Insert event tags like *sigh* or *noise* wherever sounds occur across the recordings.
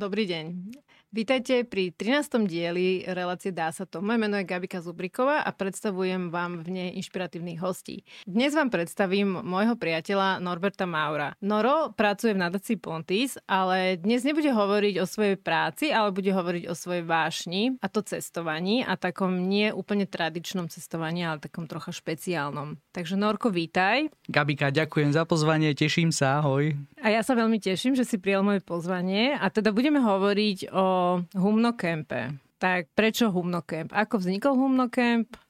Dobrý deň. Vítajte pri 13. dieli relácie Dá sa to. Moje meno je Gabika Zubriková a predstavujem vám v nej inšpiratívnych hostí. Dnes vám predstavím môjho priateľa Norberta Maura. Noro pracuje v nadácii Pontis, ale dnes nebude hovoriť o svojej práci, ale bude hovoriť o svojej vášni a to cestovaní a takom nie úplne tradičnom cestovaní, ale takom trocha špeciálnom. Takže Norko, vítaj. Gabika, ďakujem za pozvanie, teším sa, ahoj. A ja sa veľmi teším, že si prijal moje pozvanie a teda budeme hovoriť o Humno Campe. Tak prečo Humno Camp? Ako vznikol Humno Camp? A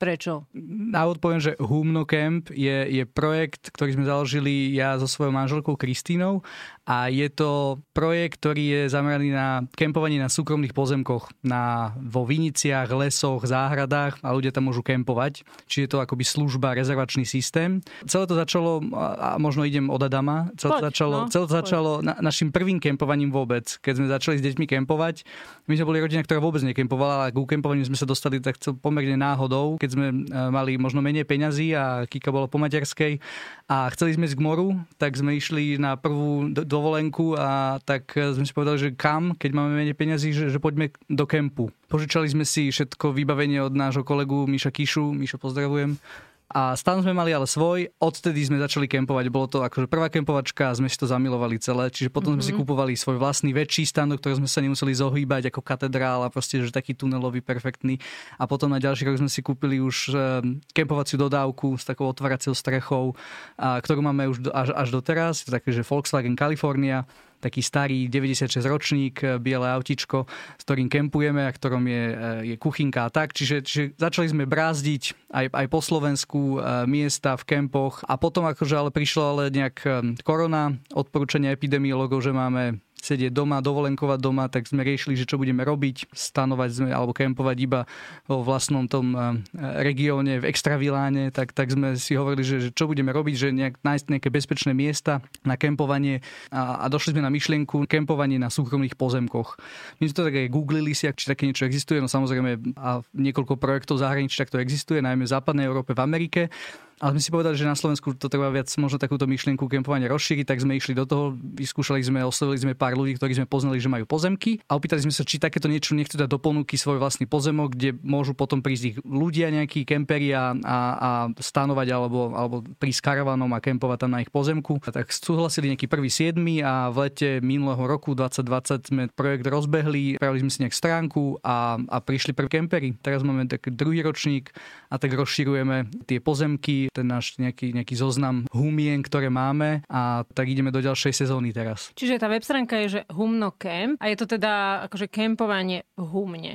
prečo? Na odpoviem, že Humno Camp je, je projekt, ktorý sme založili ja so svojou manželkou Kristínou a je to projekt, ktorý je zameraný na kempovanie na súkromných pozemkoch, na, vo viniciach, lesoch, záhradách a ľudia tam môžu kempovať. Čiže je to akoby služba, rezervačný systém. Celé to začalo, a možno idem od Adama, celé to začalo, no, celé to začalo na, našim prvým kempovaním vôbec. Keď sme začali s deťmi kempovať, my sme boli rodina, ktorá vôbec nekempovala, ale k kempovaniu sme sa dostali tak pomerne náhodou, keď sme e, mali možno menej peňazí a Kika bola po materskej a chceli sme ísť k moru, tak sme išli na prvú do, dovolenku a tak sme si povedali, že kam, keď máme menej peniazy, že, že poďme do kempu. Požičali sme si všetko vybavenie od nášho kolegu Miša Kišu. Mišo, pozdravujem a stan sme mali ale svoj, odtedy sme začali kempovať. Bolo to akože prvá kempovačka a sme si to zamilovali celé. Čiže potom mm-hmm. sme si mhm. kupovali svoj vlastný väčší stan, do ktorého sme sa nemuseli zohýbať ako katedrál a proste, že taký tunelový, perfektný. A potom na ďalší rok sme si kúpili už ehm, kempovaciu dodávku s takou otváracou strechou, a, ktorú máme už až, až doteraz. Je to také, že Volkswagen California taký starý 96 ročník, e, biele autičko, s ktorým kempujeme a ktorom je, e, je kuchynka a tak. Čiže, čiže začali sme brázdiť aj, aj po Slovensku e, miesta v kempoch a potom akože ale prišlo ale nejak korona, odporúčania epidemiologov, že máme sedieť doma, dovolenkovať doma, tak sme riešili, že čo budeme robiť, stanovať sme alebo kempovať iba vo vlastnom tom eh, regióne, v extraviláne, tak, tak sme si hovorili, že, že čo budeme robiť, že nejak, nájsť nejaké bezpečné miesta na kempovanie a, a došli sme na myšlienku kempovanie na súkromných pozemkoch. My sme to tak aj googlili si, či také niečo existuje, no samozrejme a niekoľko projektov zahraničí tak to existuje, najmä v západnej Európe, v Amerike. Ale sme si povedali, že na Slovensku to treba viac možno takúto myšlienku kempovania rozšíriť, tak sme išli do toho, vyskúšali sme, oslovili sme pár ľudí, ktorí sme poznali, že majú pozemky a opýtali sme sa, či takéto niečo nechcú dať do ponuky svoj vlastný pozemok, kde môžu potom prísť ich ľudia, nejakí kemperi a, a, a stanovať alebo, alebo prísť karavanom a kempovať tam na ich pozemku. A tak súhlasili nejaký prvý 7 a v lete minulého roku 2020 sme projekt rozbehli, spravili sme si nejak stránku a, a prišli prví kempery. Teraz máme taký druhý ročník a tak rozširujeme tie pozemky ten náš nejaký, nejaký zoznam humien, ktoré máme a tak ideme do ďalšej sezóny teraz. Čiže tá web stránka je, že Humno Camp a je to teda akože kempovanie v humne.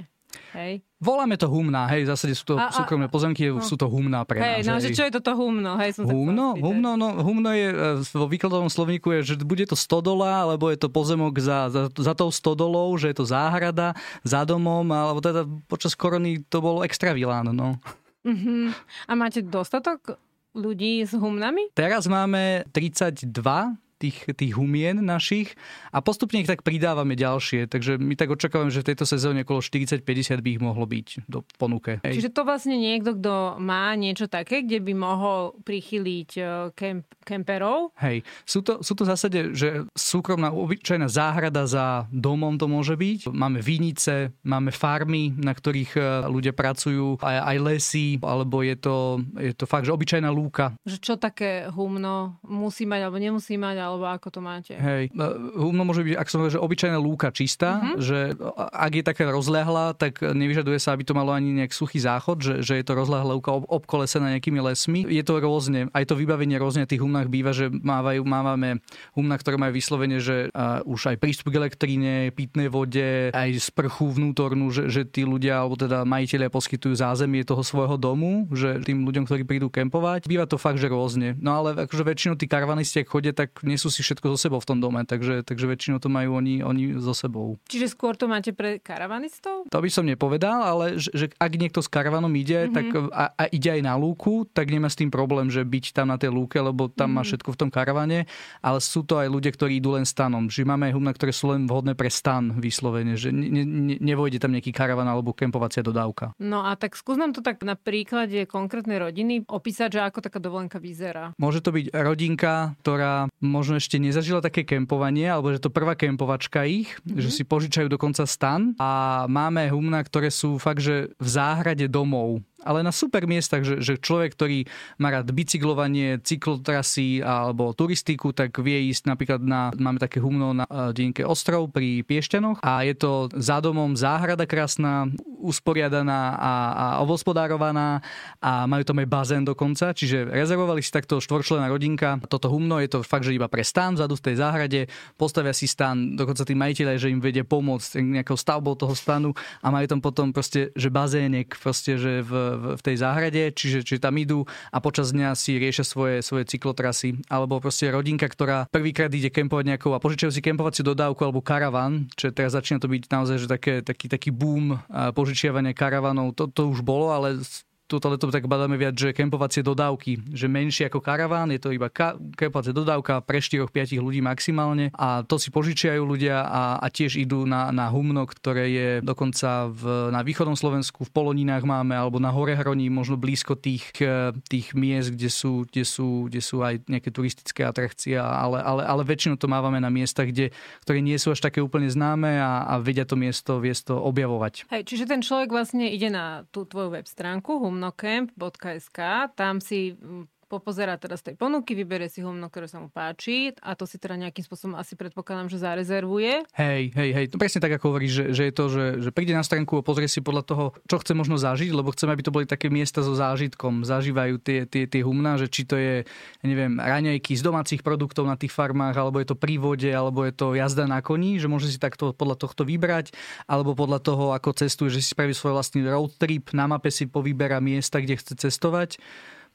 Hej. Voláme to humná, hej, v zásade sú to a, súkromné pozemky, no. sú to humná pre hej, nás. No, hej, že čo je toto humno? Hej, som humno? Humno, no, humno je, e, vo výkladovom slovníku je, že bude to stodola, alebo je to pozemok za, za, za tou stodolou, že je to záhrada za domom, alebo teda počas korony to bolo extra vilán, no. Uh-huh. A máte dostatok ľudí s humnami? Teraz máme 32 tých, tých humien našich a postupne ich tak pridávame ďalšie. Takže my tak očakávame, že v tejto sezóne okolo 40-50 by ich mohlo byť do ponuke. Hej. Čiže to vlastne niekto, kto má niečo také, kde by mohol prichyliť e, kemp, kemperov? Hej, sú to, sú to v zásade, že súkromná obyčajná záhrada za domom to môže byť. Máme vinice, máme farmy, na ktorých e, ľudia pracujú, aj, aj lesy, alebo je to, je to fakt, že obyčajná lúka. Že čo také humno musí mať alebo nemusí mať, alebo ako to máte? Hej, no, humno môže byť, ak som hovoril, že obyčajná lúka čistá, uh-huh. že ak je taká rozľahla, tak nevyžaduje sa, aby to malo ani nejak suchý záchod, že, že je to rozľahlá lúka ob, obkolesená nejakými lesmi. Je to rôzne, aj to vybavenie rôzne tých humnách býva, že mávajú, mávame humna, ktoré majú vyslovene, že uh, už aj prístup k elektríne, pitnej vode, aj sprchu vnútornú, že, že tí ľudia, alebo teda majiteľia poskytujú zázemie toho svojho domu, že tým ľuďom, ktorí prídu kempovať, býva to fakt, že rôzne. No ale akože väčšinou tí karavanisti, ak chodia, tak nesú si všetko so sebou v tom dome, takže, takže väčšinou to majú oni, oni so sebou. Čiže skôr to máte pre karavanistov? To by som nepovedal, ale že, že ak niekto s karavanom ide mm-hmm. tak a, a ide aj na lúku, tak nemá s tým problém, že byť tam na tej lúke, lebo tam mm-hmm. má mhm. všetko v tom karavane, ale sú to aj ľudia, ktorí idú len stanom. Že máme aj humna, ktoré sú len vhodné pre stan vyslovene, že ne, ne, nevojde tam nejaký karavan alebo kempovacia dodávka. No a tak skús nám to tak na príklade konkrétnej rodiny opísať, že ako taká dovolenka vyzerá. Môže to byť rodinka, ktorá môže možno ešte nezažila také kempovanie, alebo že to prvá kempovačka ich, mm-hmm. že si požičajú dokonca stan a máme humna, ktoré sú fakt, že v záhrade domov ale na super miestach, že, že človek, ktorý má rád bicyklovanie, cyklotrasy alebo turistiku, tak vie ísť napríklad na, máme také humno na uh, dedinke Ostrov pri Piešťanoch a je to za domom záhrada krásna, usporiadaná a, a ovospodárovaná a majú tam aj bazén dokonca, čiže rezervovali si takto štvorčlená rodinka. Toto humno je to fakt, že iba pre stan vzadu v tej záhrade, postavia si stan, dokonca tí majiteľe, že im vedie pomôcť nejakou stavbou toho stanu a majú tam potom proste, že bazének, proste, že v, v tej záhrade, čiže, čiže tam idú a počas dňa si riešia svoje, svoje cyklotrasy. Alebo proste rodinka, ktorá prvýkrát ide kempovať nejakou a požičajú si kempovaciu dodávku alebo karavan, čo teraz začína to byť naozaj že také, taký, taký boom požičiavania karavanov. To, to už bolo, ale túto leto tak badáme viac, že kempovacie dodávky, že menšie ako karaván, je to iba ka- kempovacia dodávka pre 4-5 ľudí maximálne a to si požičiajú ľudia a, a tiež idú na, na humno, ktoré je dokonca v, na východnom Slovensku, v Poloninách máme, alebo na Horehroní, možno blízko tých, eh, tých miest, kde sú, kde, sú, kde sú aj nejaké turistické atrakcie, ale, ale, ale väčšinou to mávame na miestach, kde, ktoré nie sú až také úplne známe a, a vedia to miesto, to objavovať. Hej, čiže ten človek vlastne ide na tú tvoju web stránku humnocamp.sk, tam si popozerá teraz tej ponuky, vyberie si humno, ktoré sa mu páči a to si teda nejakým spôsobom asi predpokladám, že zarezervuje. Hej, hej, hej, to presne tak ako hovoríš, že, že je to, že, že príde na stránku a pozrie si podľa toho, čo chce možno zažiť, lebo chceme, aby to boli také miesta so zážitkom, zažívajú tie, tie, tie humna, že či to je, neviem, raňajky z domácich produktov na tých farmách, alebo je to pri vode, alebo je to jazda na koni, že môže si takto podľa tohto vybrať, alebo podľa toho, ako cestuje, že si spraví svoj vlastný road trip, na mape si povyberá miesta, kde chce cestovať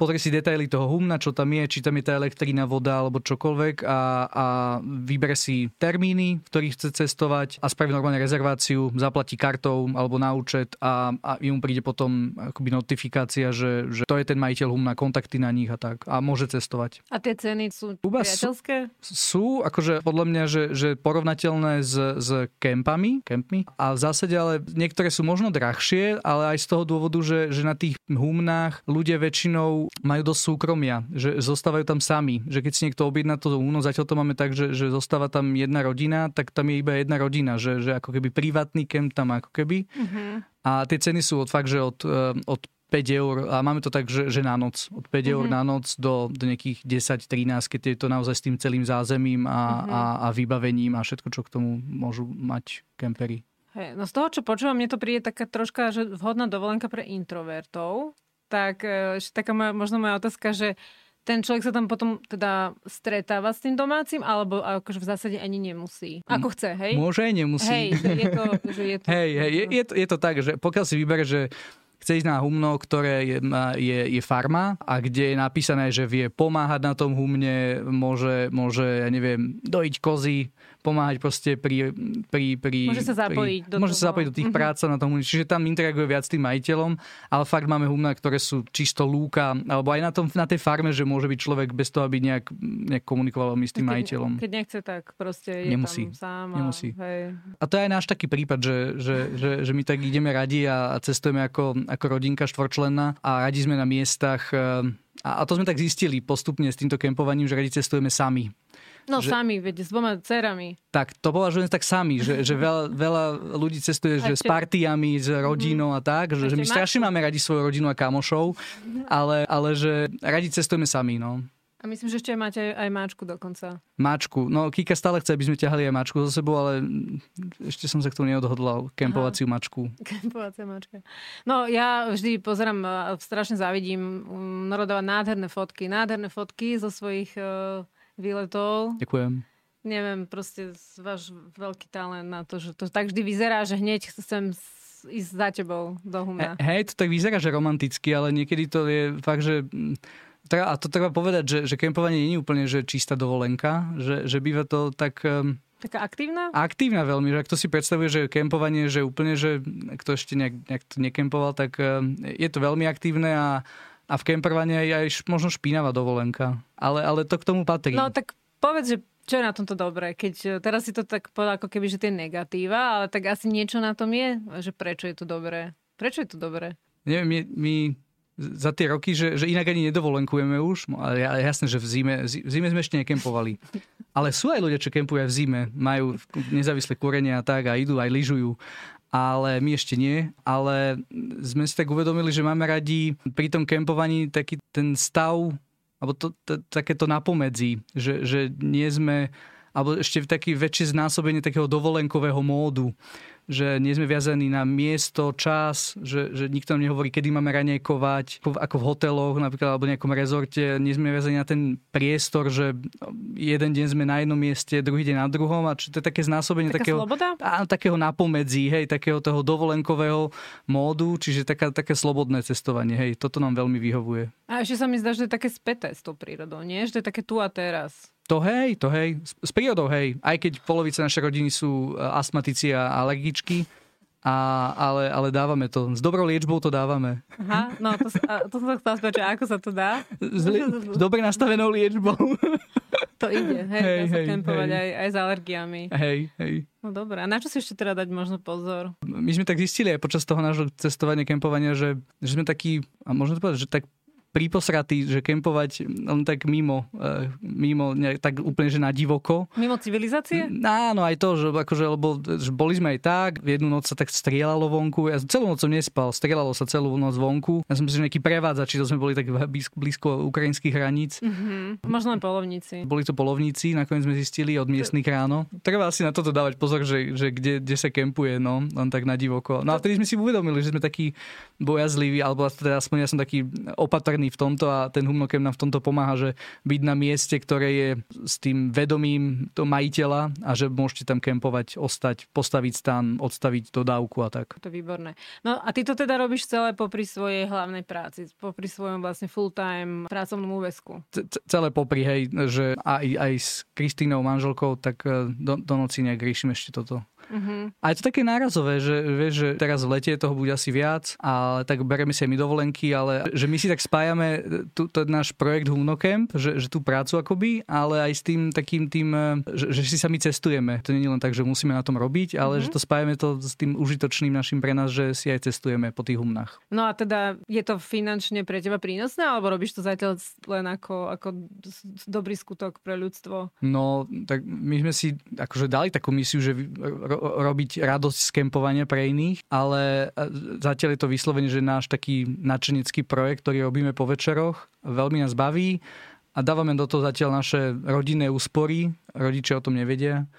pozrie si detaily toho humna, čo tam je, či tam je tá elektrina, voda alebo čokoľvek a, a vybere si termíny, v ktorých chce cestovať a spraví normálne rezerváciu, zaplatí kartou alebo na účet a, a im príde potom akoby notifikácia, že, že to je ten majiteľ humna, kontakty na nich a tak a môže cestovať. A tie ceny sú Uba priateľské? Sú, sú akože podľa mňa, že, že porovnateľné s, s kempami, kempmi a v zásade ale niektoré sú možno drahšie, ale aj z toho dôvodu, že, že na tých humnách ľudia väčšinou majú dosť súkromia, že zostávajú tam sami. Že keď si niekto objedná to úno, zatiaľ to máme tak, že, že zostáva tam jedna rodina, tak tam je iba jedna rodina, že, že ako keby privátny kemp tam ako keby. Uh-huh. A tie ceny sú od fakt, že od, eh, od 5 eur a máme to tak, že, že na noc. Od 5 mm-hmm. eur na noc do, do nejakých 10-13, keď je to naozaj s tým celým zázemím a, mm-hmm. a, a vybavením a všetko, čo k tomu môžu mať kempery. Hey, no z toho, čo počúvam, mne to príde taká troška že vhodná dovolenka pre introvertov, tak e, ešte taká moja, možno moja otázka, že ten človek sa tam potom teda stretáva s tým domácim, alebo akože v zásade ani nemusí. Ako chce, hej? Môže aj nemusí. Hej, je to, že je to... *laughs* Hej, hej je, je, to, je to tak, že pokiaľ si vybere, že chce ísť na humno, ktoré je, je, je farma a kde je napísané, že vie pomáhať na tom humne, môže, môže ja neviem, dojiť kozy, pomáhať proste pri... pri, pri môže sa zapojiť pri, do Môže toho. sa zapojiť do tých mm-hmm. prác na tom Čiže tam interaguje viac s tým majiteľom, ale fakt máme humna, ktoré sú čisto lúka, alebo aj na, tom, na tej farme, že môže byť človek bez toho, aby nejak, nejak komunikoval s tým keď, majiteľom. Keď nechce, tak proste je Nemusí. tam sám. A, Nemusí. Hej. a to je aj náš taký prípad, že, že, že, že my tak ideme radi a, a cestujeme ako, ako rodinka štvorčlenná a radi sme na miestach eh, a, a to sme tak zistili postupne s týmto kempovaním, že radi cestujeme sami. No že, sami, veď, s dvoma cerami. Tak, to považujem tak sami, že, že veľa, *laughs* veľa ľudí cestuje že s partiami, s rodinou a tak, že, že my strašne máme radi svoju rodinu a kamošov, ale, ale že radi cestujeme sami, no. A myslím, že ešte máte aj máčku dokonca. Máčku. No, Kika stále chce, aby sme ťahali aj máčku so sebou, ale ešte som sa k tomu neodhodlal. Kempovaciu Aha. mačku. *laughs* Kempovacia mačka. No, ja vždy pozerám, strašne závidím. Noro nádherné fotky. Nádherné fotky zo svojich uh, výletov. Ďakujem. Neviem, proste váš veľký talent na to, že to tak vždy vyzerá, že hneď chcem ísť za tebou do humna. He, hej, to tak vyzerá, že romanticky, ale niekedy to je fakt, že... Mm, a to treba povedať, že, že kempovanie nie je úplne že čistá dovolenka, že, že býva to tak... Um, Taká aktívna? Aktívna veľmi, že ak to si predstavuje, že kempovanie, že úplne, že kto ešte nejak, nejak to nekempoval, tak um, je to veľmi aktívne a a v kemperovaní je aj možno špinavá dovolenka. Ale, ale to k tomu patrí. No tak povedz, že čo je na tomto dobré? Keď e, teraz si to tak povedal ako keby, že tie negatíva, ale tak asi niečo na tom je, že prečo je to dobré? Prečo je to dobré? Neviem, my, my za tie roky, že, že inak ani nedovolenkujeme už, ale jasné, že v zime, v zime sme ešte nekempovali. Ale sú aj ľudia, čo kempujú aj v zime, majú nezávislé kúrenie a tak a idú aj lyžujú ale my ešte nie. Ale sme si tak uvedomili, že máme radi pri tom kempovaní taký ten stav, alebo to, to, takéto napomedzi, že, že nie sme alebo ešte v taký väčšie znásobenie takého dovolenkového módu že nie sme viazaní na miesto, čas, že, že nikto nám nehovorí, kedy máme ranejkovať, ako, ako v hoteloch napríklad, alebo nejakom rezorte. Nie sme viazaní na ten priestor, že jeden deň sme na jednom mieste, druhý deň na druhom a čo to je také znásobenie Taká takého, sloboda? á, takého napomedzi, hej, takého toho dovolenkového módu, čiže taká, také slobodné cestovanie, hej, toto nám veľmi vyhovuje. A ešte sa mi zdá, že to je také späté s tou prírodou, nie? Že to je také tu a teraz. To hej, to hej. S, prírodou hej. Aj keď polovica našej rodiny sú e, astmatici a alergičky, a, ale, ale dávame to. S dobrou liečbou to dávame. Aha, no to, to som sa chcela spýtať, že ako sa to dá? S, li- s dobre nastavenou liečbou. To ide, hej, Hej, dá sa hej, kempovať hej. aj, aj s alergiami. hej, hej. No dobré, a na čo si ešte teda dať možno pozor? My sme tak zistili aj počas toho nášho cestovania, kempovania, že, že sme takí, a možno to povedať, že tak príposratí, že kempovať len tak mimo, eh, mimo nejak, tak úplne, že na divoko. Mimo civilizácie? Áno, aj to, že, akože, lebo, že boli sme aj tak, v jednu noc sa tak strieľalo vonku, ja celú noc som nespal, strieľalo sa celú noc vonku. Ja som že nejaký prevádzači, to sme boli tak blízko, ukrajinských hraníc. Mhm. Možno len polovníci. Boli to polovníci, nakoniec sme zistili od miestnych ráno. Treba si na toto dávať pozor, že, že kde, kde sa kempuje, no, len tak na divoko. No a vtedy sme si uvedomili, že sme takí bojazliví, alebo teda aspoň ja som taký opatrný v tomto a ten humnokem nám v tomto pomáha, že byť na mieste, ktoré je s tým vedomím to majiteľa a že môžete tam kempovať, ostať, postaviť stan, odstaviť dodávku a tak. To je výborné. No a ty to teda robíš celé popri svojej hlavnej práci, popri svojom vlastne full-time pracovnom c- celé popri, hej, že aj, aj s Kristínou manželkou, tak eh, do, do noci nejak riešim ešte toto. Uh-huh. A je to také nárazové, že vieš, že teraz v lete toho bude asi viac, ale tak bereme si aj my dovolenky, ale že my si tak spájame tu, ten náš projekt Humnocamp, že, že tú prácu akoby, ale aj s tým takým tým, že, že si sami cestujeme. To nie je len tak, že musíme na tom robiť, ale uh-huh. že to spájame to s tým užitočným našim pre nás, že si aj cestujeme po tých humnách. No a teda je to finančne pre teba prínosné, alebo robíš to zatiaľ len ako, ako dobrý skutok pre ľudstvo? No, tak my sme si akože dali takú misiu, že ro- robiť radosť z kempovania pre iných, ale zatiaľ je to vyslovene, že náš taký nadšenecký projekt, ktorý robíme po večeroch, veľmi nás baví a dávame do toho zatiaľ naše rodinné úspory. Rodičia o tom nevedia.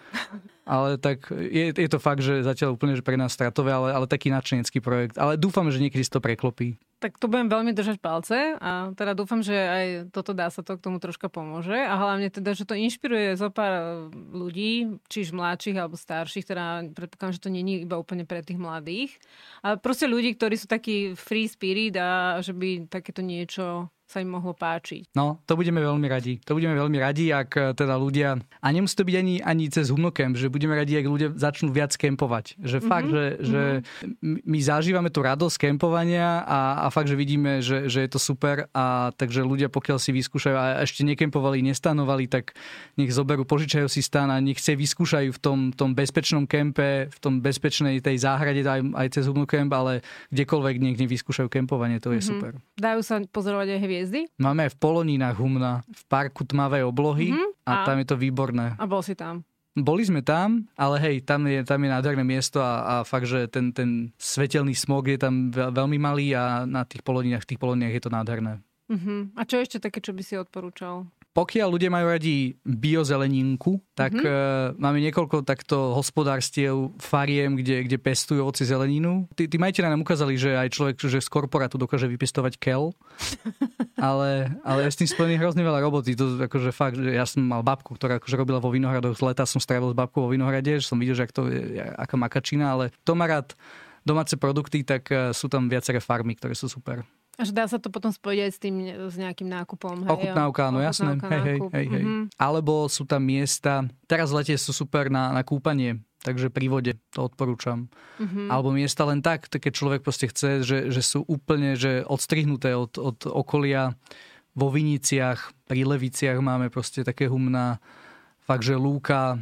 Ale tak je, je to fakt, že zatiaľ úplne že pre nás stratové, ale, ale taký nadšenecký projekt. Ale dúfam, že niekedy si to preklopí. Tak to budem veľmi držať palce a teda dúfam, že aj toto dá sa to k tomu troška pomôže. A hlavne teda, že to inšpiruje zo pár ľudí, či už mladších alebo starších, teda predpokladám, že to je iba úplne pre tých mladých, ale proste ľudí, ktorí sú takí free spirit a že by takéto niečo sa im mohlo páčiť. No, to budeme veľmi radi. To budeme veľmi radi, ak eh, teda ľudia, a nemusí to byť ani, ani cez Humnocamp, že budeme radi, ak ľudia začnú viac kempovať. Že mm-hmm. fakt, že, mm-hmm. že my zažívame tú radosť kempovania a, a fakt, že vidíme, že, že je to super a takže ľudia, pokiaľ si vyskúšajú a ešte nekempovali, nestanovali, tak nech zoberú, požičajú si stan a nech si vyskúšajú v tom, tom bezpečnom kempe, v tom bezpečnej tej záhrade aj, aj cez Humnocamp, ale kdekoľvek nech nevyskúšajú kempovanie, to je mm-hmm. super. Dajú sa pozorovať aj hviezdy? Máme aj v Polonínach humna, v parku tmavej oblohy mm-hmm. a, a tam je to výborné. A bol si tam? Boli sme tam, ale hej, tam je, tam je nádherné miesto a, a fakt, že ten, ten svetelný smog je tam veľmi malý a na tých polonínach, v tých polonínach je to nádherné. Uh-huh. A čo ešte také, čo by si odporúčal? Pokiaľ ľudia majú radi biozeleninku, tak mm-hmm. uh, máme niekoľko takto hospodárstiev, fariem, kde, kde pestujú oci zeleninu. Tí, tí majiteľe nám ukázali, že aj človek že z korporátu dokáže vypestovať kel, *laughs* ale, ale je s tým spojený hrozne veľa roboty. To akože fakt, že ja som mal babku, ktorá akože robila vo vinohradoch z leta, som strávil s babkou vo vinohrade, že som videl, že ak to je, aká makačina, ale to má rád domáce produkty, tak uh, sú tam viaceré farmy, ktoré sú super. Až dá sa to potom spojiť aj s tým, s nejakým nákupom. Hej, Ochutnávka, no jasné. Hej, hej, hej, hej. Mm-hmm. Alebo sú tam miesta, teraz v lete sú super na, na kúpanie, takže pri vode to odporúčam. Mm-hmm. Alebo miesta len tak, keď človek proste chce, že, že sú úplne že odstrihnuté od, od okolia. Vo Viniciach, pri Leviciach máme proste také humná, fakt, že lúka,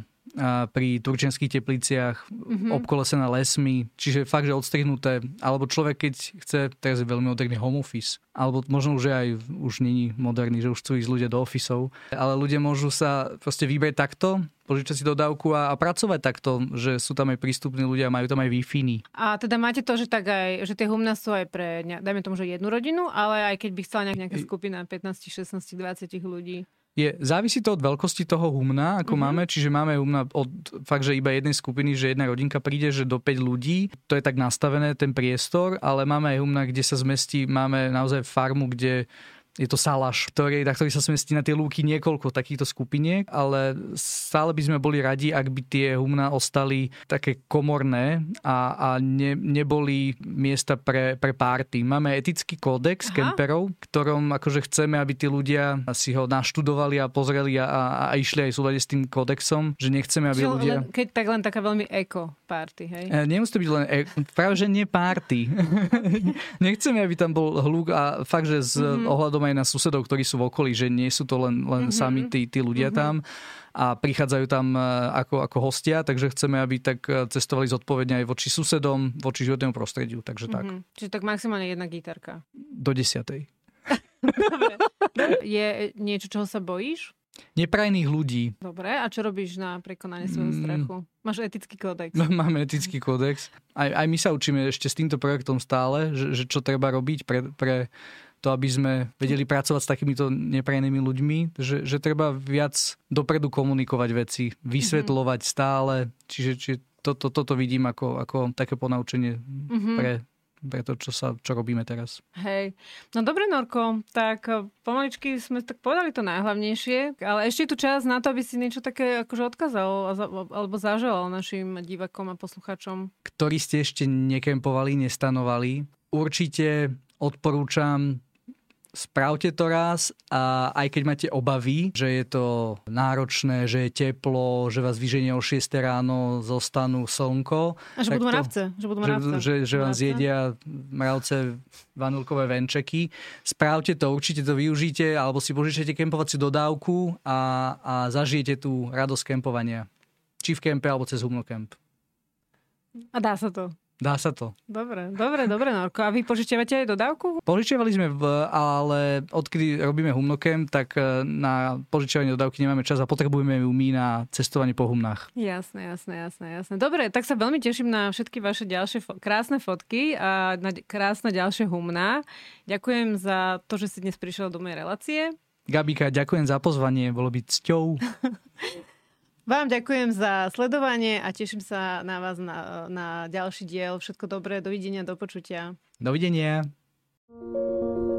pri turčenských tepliciach, mm-hmm. obkolesené lesmi, čiže fakt, že odstrihnuté. Alebo človek, keď chce, teraz je veľmi moderný home office, alebo možno už aj už není moderný, že už chcú ísť ľudia do ofisov, ale ľudia môžu sa proste vybrať takto, požičať si dodávku a, a pracovať takto, že sú tam aj prístupní ľudia, majú tam aj wi A teda máte to, že tak aj, že tie humna sú aj pre, dajme tomu, že jednu rodinu, ale aj keď by chcela nejaká skupina 15, 16, 20 ľudí. Je, závisí to od veľkosti toho humna, ako mm-hmm. máme, čiže máme humna od fakt, že iba jednej skupiny, že jedna rodinka príde, že do 5 ľudí, to je tak nastavené ten priestor, ale máme aj humna, kde sa zmestí, máme naozaj farmu, kde je to salaš, ktorý, na ktorý sa smestí na tie lúky niekoľko takýchto skupiniek, ale stále by sme boli radi, ak by tie humna ostali také komorné a, a ne, neboli miesta pre, pre párty. Máme etický kódex Aha. kemperov, ktorom akože chceme, aby tí ľudia si ho naštudovali a pozreli a, a, išli aj súľade s tým kódexom, že nechceme, aby Čiže ľudia... Len, keď tak len taká veľmi eko party, hej? E, nemusí to byť len eko, práve že nie party. *laughs* nechceme, aby tam bol hluk a fakt, že s mm-hmm. ohľadom vzhľadom aj na susedov, ktorí sú v okolí, že nie sú to len, len mm-hmm. sami tí, tí ľudia mm-hmm. tam a prichádzajú tam e, ako, ako hostia, takže chceme, aby tak e, cestovali zodpovedne aj voči susedom, voči životnému prostrediu, takže tak. Mm-hmm. Čiže tak maximálne jedna gitarka. Do desiatej. Je niečo, čoho sa bojíš? Neprajných ľudí. Dobre, a čo robíš na prekonanie svojho mm. strachu? Máš etický kódex. *laughs* Máme etický kódex. Aj, aj my sa učíme ešte s týmto projektom stále, že, že čo treba robiť pre, pre to, aby sme vedeli pracovať s takýmito neprajnými ľuďmi, že, že treba viac dopredu komunikovať veci, vysvetľovať mm-hmm. stále, čiže, čiže toto to, to, to vidím ako, ako také ponaučenie mm-hmm. pre pre to, čo, sa, čo robíme teraz. Hej. No dobre, Norko, tak eh, pomaličky sme tak povedali to najhlavnejšie, ale ešte je tu čas na to, aby si niečo také akože odkázal alebo zaželal našim divakom a poslucháčom. Ktorí ste ešte nekempovali, nestanovali, určite odporúčam Spravte to raz a aj keď máte obavy, že je to náročné, že je teplo, že vás vyženie o 6 ráno, zostanú slnko. A že budú mravce. Že, budú mravce. že, že, že vám zjedia mravce vanilkové venčeky. Spravte to, určite to využite, alebo si požičajte kempovaciu dodávku a, a zažijete tú radosť kempovania. Či v kempe, alebo cez Humnocamp. A dá sa to. Dá sa to. Dobre, dobre, dobre, Norko. A vy požičiavate aj dodávku? Požičiavali sme, v, ale odkedy robíme humnokem, tak e, na požičiavanie dodávky nemáme čas a potrebujeme ju my na cestovanie po humnách. Jasné, jasné, jasné, jasné. Dobre, tak sa veľmi teším na všetky vaše ďalšie fo- krásne fotky a na krásne ďalšie humná. Ďakujem za to, že si dnes prišiel do mojej relácie. Gabika, ďakujem za pozvanie, bolo byť cťou. *laughs* Vám ďakujem za sledovanie a teším sa na vás na, na ďalší diel. Všetko dobré, dovidenia, do počutia. Dovidenia. thank you